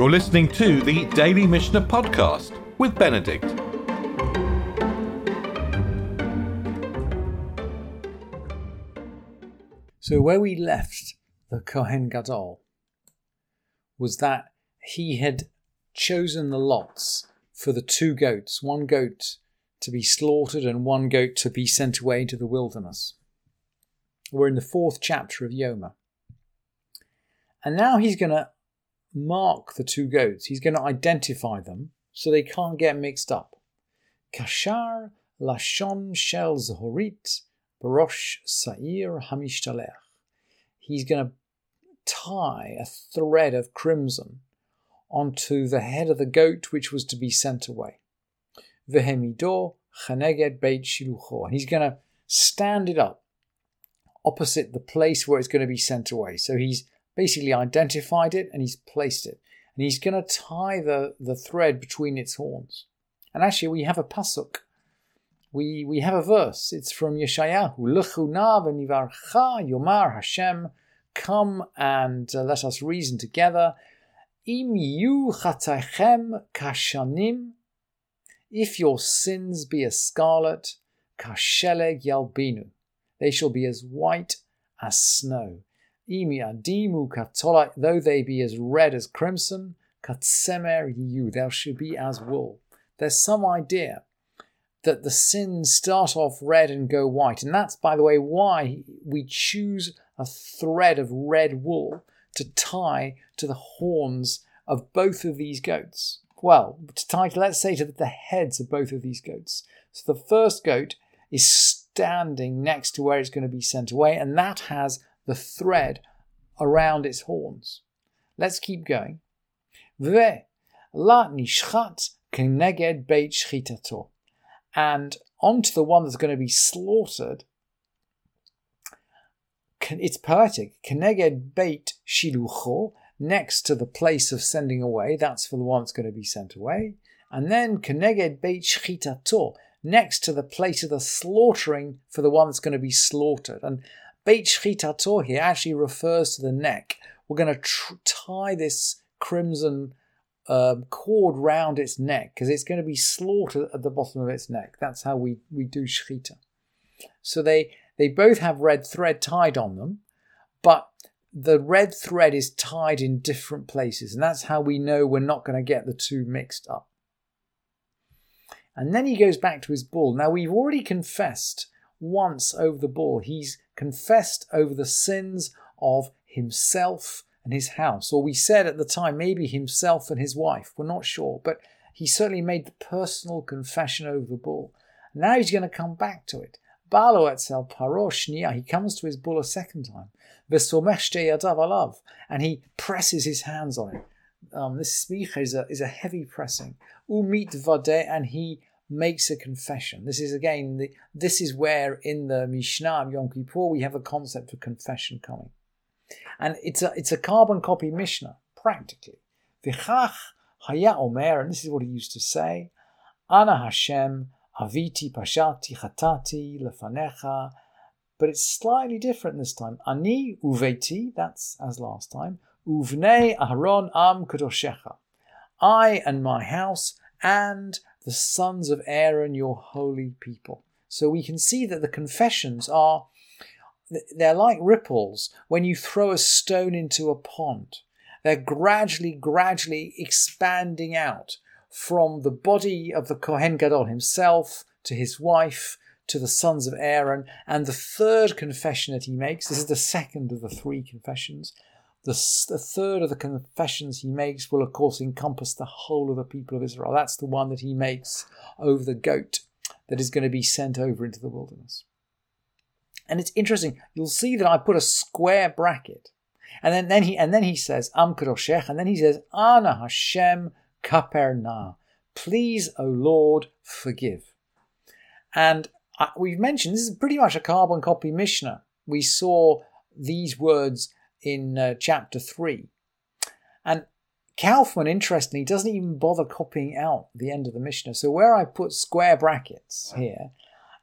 You're listening to the Daily Mishnah Podcast with Benedict. So, where we left the Kohen Gadol was that he had chosen the lots for the two goats, one goat to be slaughtered and one goat to be sent away into the wilderness. We're in the fourth chapter of Yoma. And now he's going to mark the two goats. He's going to identify them so they can't get mixed up. Kashar Lashon Shel Zahorit Barosh Sa'ir Hamishtalech. He's going to tie a thread of crimson onto the head of the goat which was to be sent away. Vehemido Chaneged Beit Shilucho. He's going to stand it up opposite the place where it's going to be sent away. So he's basically identified it and he's placed it. And he's going to tie the, the thread between its horns. And actually, we have a pasuk. We, we have a verse. It's from Yeshayahu. L'chuna v'nivarcha yomar Hashem. Come and uh, let us reason together. Im yu chataychem kashanim. If your sins be as scarlet, kasheleg yalbinu. They shall be as white as snow. Imiadimu katola, though they be as red as crimson, katsemer you, thou should be as wool. There's some idea that the sins start off red and go white. And that's, by the way, why we choose a thread of red wool to tie to the horns of both of these goats. Well, to tie, let's say, to the heads of both of these goats. So the first goat is standing next to where it's going to be sent away, and that has the thread around its horns. Let's keep going. And onto the one that's going to be slaughtered, it's poetic. Keneged beit shilucho, next to the place of sending away, that's for the one that's going to be sent away. And then keneged beit shchitato, next to the place of the slaughtering for the one that's going to be slaughtered. And Beit here actually refers to the neck. We're going to tr- tie this crimson um, cord round its neck because it's going to be slaughtered at the bottom of its neck. That's how we, we do Shchita. So they, they both have red thread tied on them, but the red thread is tied in different places, and that's how we know we're not going to get the two mixed up. And then he goes back to his bull. Now, we've already confessed once over the bull. He's confessed over the sins of himself and his house. Or we said at the time, maybe himself and his wife. We're not sure. But he certainly made the personal confession over the bull. Now he's going to come back to it. Balo etzel paroshnia. He comes to his bull a second time. alav, and he presses his hands on it. Um, this smicha is a, is a heavy pressing. Umit vade, and he makes a confession. This is again, the, this is where in the Mishnah of Yom Kippur we have a concept of confession coming. And it's a, it's a carbon copy Mishnah, practically. V'chach haya omer, and this is what he used to say, Ana Hashem, aviti pashati chatati lefanecha, but it's slightly different this time. Ani uveti, that's as last time, uvnei aharon am kadoshecha. I and my house and the sons of Aaron, your holy people. So we can see that the confessions are they're like ripples when you throw a stone into a pond. They're gradually, gradually expanding out from the body of the Kohen Gadol himself to his wife to the sons of Aaron. And the third confession that he makes, this is the second of the three confessions, the, the third of the confessions he makes will, of course, encompass the whole of the people of Israel. That's the one that he makes over the goat that is going to be sent over into the wilderness. And it's interesting. You'll see that I put a square bracket, and then, then he and then he says Am Kadoshech, and then he says Ana Hashem Kaperna. Please, O Lord, forgive. And uh, we've mentioned this is pretty much a carbon copy Mishnah. We saw these words in uh, chapter 3. And Kaufmann, interestingly, doesn't even bother copying out the end of the Mishnah. So where I put square brackets here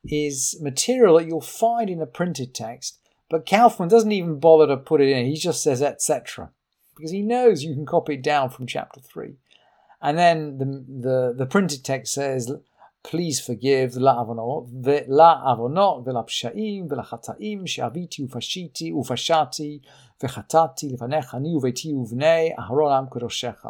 is material that you'll find in a printed text, but Kaufmann doesn't even bother to put it in. He just says etc. because he knows you can copy it down from chapter 3. And then the, the, the printed text says, please forgive לעוונות ולפשעים ולחטאים שעוויתי ופשיתי ופשעתי וחטאתי לפניך אני וביתי ובני אהרון עם קדושך.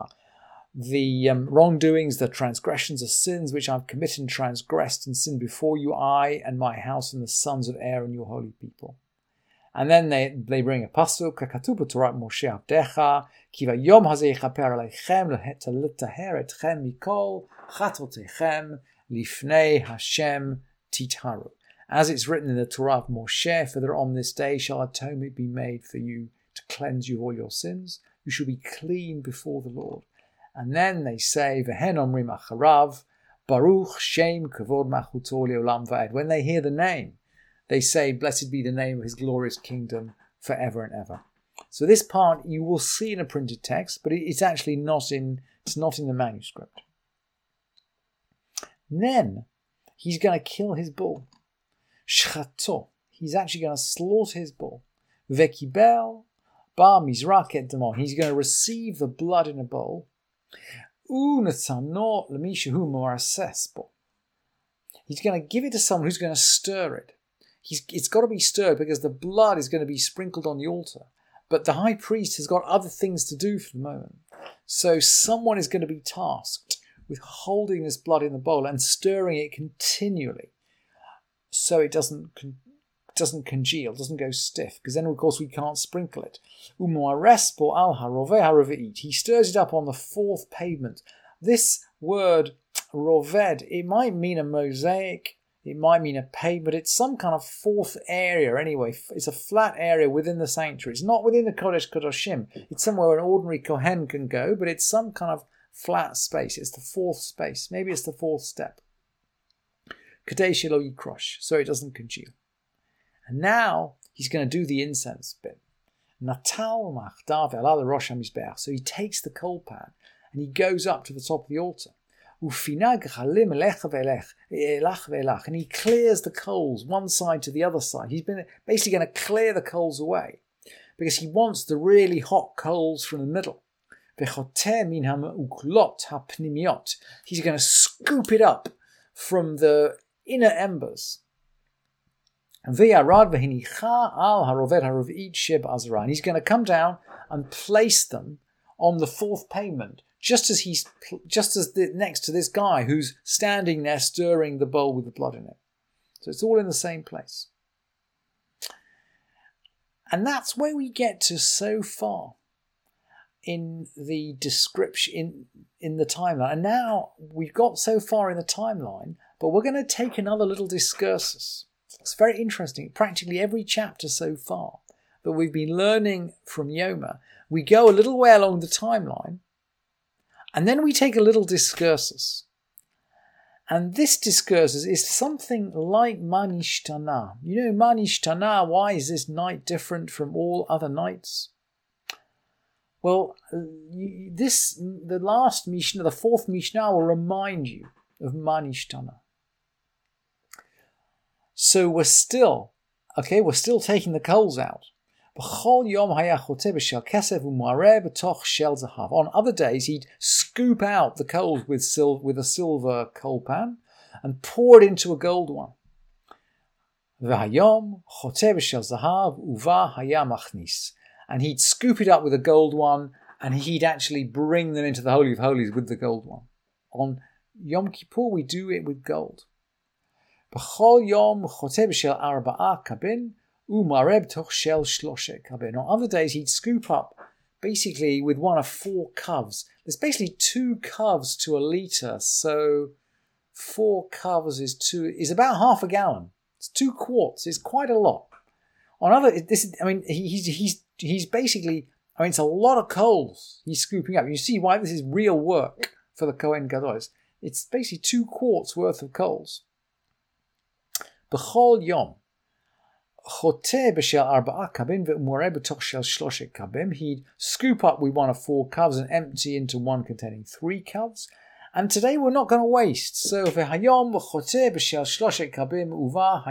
The um, wrongdoings, the transgressions, the sins which I've committed and transgressed and sinned before you, I and my house and the sons of Aaron, your holy people. And then they, they bring a pasuk, ככתוב בתורת משה עבדיך, כי ביום הזה יכפר עליכם לטהר אתכם מכל חטאותיכם lifnei Hashem titaru. As it's written in the Torah of Moshe, for on this day shall atonement be made for you to cleanse you of all your sins. You shall be clean before the Lord. And then they say, Vehen omrim acharav, Baruch Shem Kavod Machuto Leolam Va'ed. When they hear the name, they say, Blessed be the name of his glorious kingdom forever and ever. So this part you will see in a printed text, but it's actually not in it's not in the manuscript. Then he's going to kill his bull. Shchato. He's actually going to slaughter his bull. Vekibel bar mizrak et He's going to receive the blood in a bowl. Unatanot lemishahu morases He's going to give it to someone who's going to stir it. He's, it's got to be stirred because the blood is going to be sprinkled on the altar. But the high priest has got other things to do for the moment. So someone is going to be tasked with holding this blood in the bowl and stirring it continually so it doesn't con- doesn't congeal, doesn't go stiff, because then of course we can't sprinkle it. al He stirs it up on the fourth pavement. This word roved, it might mean a mosaic, it might mean a pavement, but it's some kind of fourth area anyway. It's a flat area within the sanctuary. It's not within the Kodesh Kodashim. It's somewhere an ordinary Kohen can go, but it's some kind of flat space. It's the fourth space. Maybe it's the fourth step. Kadesh lo yikrosh, so it doesn't congeal. And now he's going to do the incense bit. Natal machdav elal rosh hamizbeach. So he takes the coal pan and he goes up to the top of the altar. And he clears the coals one side to the other side. He's been basically going to clear the coals away because he wants the really hot coals from the middle. He's going to scoop it up from the inner embers. And he's going to come down and place them on the fourth pavement, just as he's just as the, next to this guy who's standing there stirring the bowl with the blood in it. So it's all in the same place. And that's where we get to so far in the description in in the timeline. And now we've got so far in the timeline, but we're going to take another little discursus. It's very interesting. Practically every chapter so far that we've been learning from Yoma, we go a little way along the timeline, and then we take a little discursus. And this discursus is something like Manishtana. You know, Manishtana, why is this night different from all other nights? Well, uh, this the last Mishnah, the fourth Mishnah, will remind you of Manishtana. So we're still, okay, we're still taking the coals out. On other days, he'd scoop out the coals with, sil- with a silver coal pan and pour it into a gold one. And he'd scoop it up with a gold one and he'd actually bring them into the Holy of Holies with the gold one. On Yom Kippur, we do it with gold. On other days, he'd scoop up basically with one of four covs. There's basically two covs to a litre, so four covs is two is about half a gallon. It's two quarts. It's quite a lot. On other, this I mean, he's he's he's basically. I mean, it's a lot of coals he's scooping up. You see why this is real work for the Kohen Gadol. It's basically two quarts worth of coals. B'chol yom, chote b'shel arba'a kabim ve'umoreh b'toch shel shloshet kabim. He'd scoop up with one of four cups and empty into one containing three cups. And today we're not going to waste. So v'hayom v'choteh b'shel shloshet kabim uva.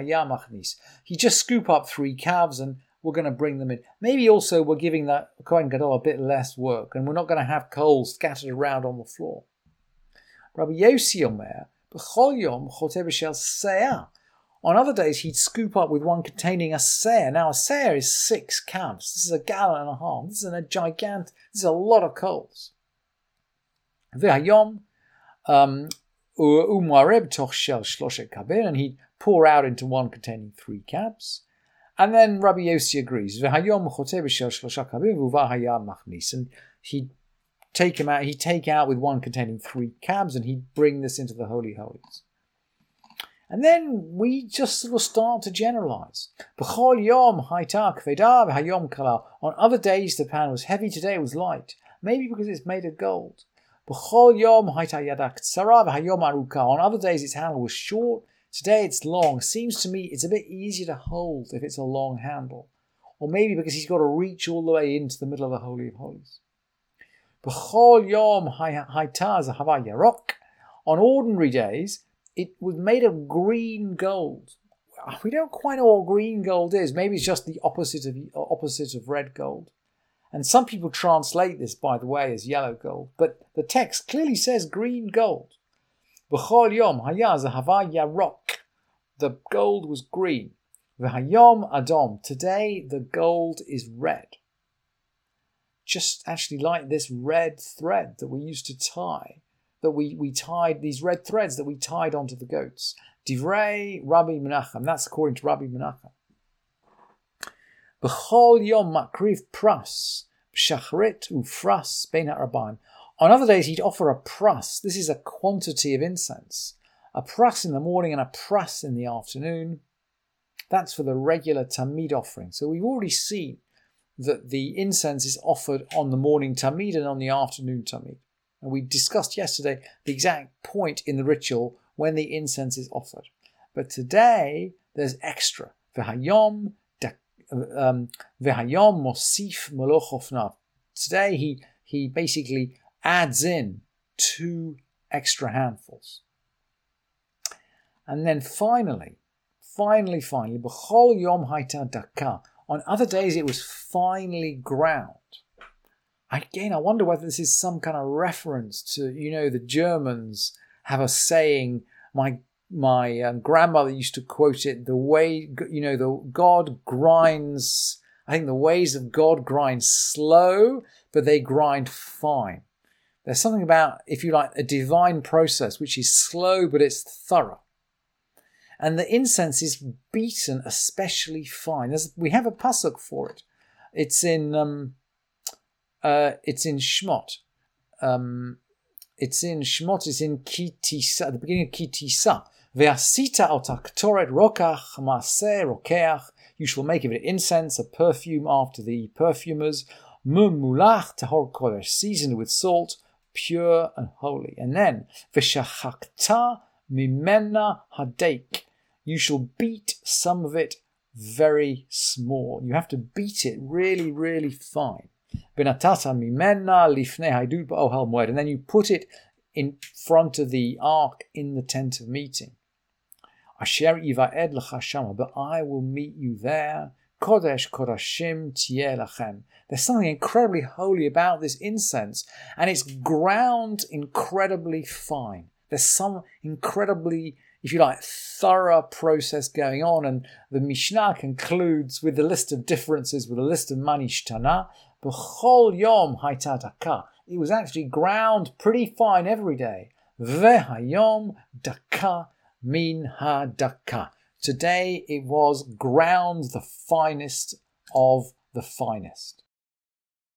He just scoop up three calves and we're going to bring them in. Maybe also we're giving that Kohen Gadol a bit less work and we're not going to have coal scattered around on the floor. Rabbi Yossi Omer, b'chol yom choteh b'shel seah. On other days, he'd scoop up with one containing a seah. Now, a seah is six calves. This is a gallon and a half. This is a giant. This is a lot of coals um, and he'd pour out into one containing three cabs. And then Rabbi Yossi agrees. And he'd take him out, he'd take out with one containing three cabs, and he'd bring this into the Holy Holies. And then we just sort of start to generalize. On other days the pan was heavy, today it was light. Maybe because it's made of gold. On other days its handle was short, Today it's long. Seems to me it's a bit easier to hold if it's a long handle. Or maybe because he's got to reach all the way into the middle of the Holy of Holies. On ordinary days, it was made of green gold. We don't quite know what green gold is. Maybe it's just the opposite of opposite of red gold. And some people translate this, by the way, as yellow gold. But the text clearly says green gold. Yom. The gold was green. V'hayom adom. Today the gold is red. Just actually like this red thread that we used to tie, that we, we tied, these red threads that we tied onto the goats. Divrei Rabbi Menachem. That's according to Rabbi Menachem. B'chol yom makriv pras. Shachrit ufras ben ha'arbaim. On other days, he'd offer a prus. This is a quantity of incense. A prus in the morning and a prus in the afternoon. That's for the regular Tamid offering. So we've already seen that the incense is offered on the morning Tamid and on the afternoon Tamid. And we discussed yesterday the exact point in the ritual when the incense is offered. But today, there's extra. V'hayom um, mosif. Today, he, he basically adds in two extra handfuls. And then finally, finally, finally, B'chol Yom Haita. On other days, it was finely ground. Again, I wonder whether this is some kind of reference to, you know, the Germans have a saying. My my um, grandmother used to quote it: "The way, you know, the God grinds. I think the ways of God grind slow, but they grind fine." There's something about, if you like, a divine process which is slow but it's thorough. And the incense is beaten especially fine. There's, we have a pasuk for it. It's in um, uh, it's in Shmot. Um, it's in Shmot. It's in Ki Tisa, at the beginning of Ki Tisa. Ve'asita al rokach maaseh rokeach. You shall make of it incense, a perfume after the perfumers. Mum mulach tahor kodesh, seasoned with salt pure and holy. And then, Vishachakta mimena hadek. You shall beat some of it very small. You have to beat it really, really fine. Benatata mimena lifne haidut ohel moed. And then you put it in front of the ark in the tent of meeting. Asher iva'ed l'chashama, but I will meet you there. Kodesh Kodashim Tieh Lachem. There's something incredibly holy about this incense, and it's ground incredibly fine. There's some incredibly, if you like, thorough process going on, and the Mishnah concludes with a list of differences, with a list of manishtana. B'chol yom haitadaka. It was actually ground pretty fine every day. Vehayom daka min ha daka. Today it was ground the finest of the finest.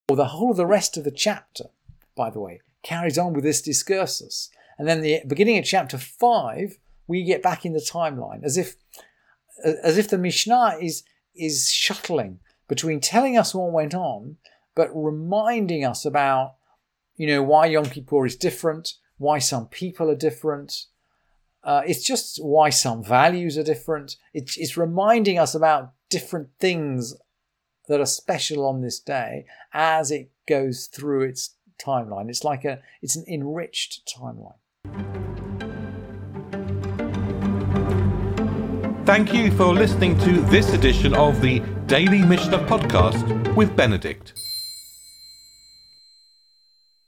Well, the whole of the rest of the chapter, by the way, carries on with this discursus. And then the beginning of chapter 5, we get back in the timeline as if as if the Mishnah is is shuttling between telling us what went on, but reminding us about, you know, why Yom Kippur is different, why some people are different, uh, it's just why some values are different. It's, it's reminding us about different things that are special on this day as it goes through its timeline. It's like a it's an enriched timeline. Thank you for listening to this edition of the Daily Mishnah Podcast with Benedict.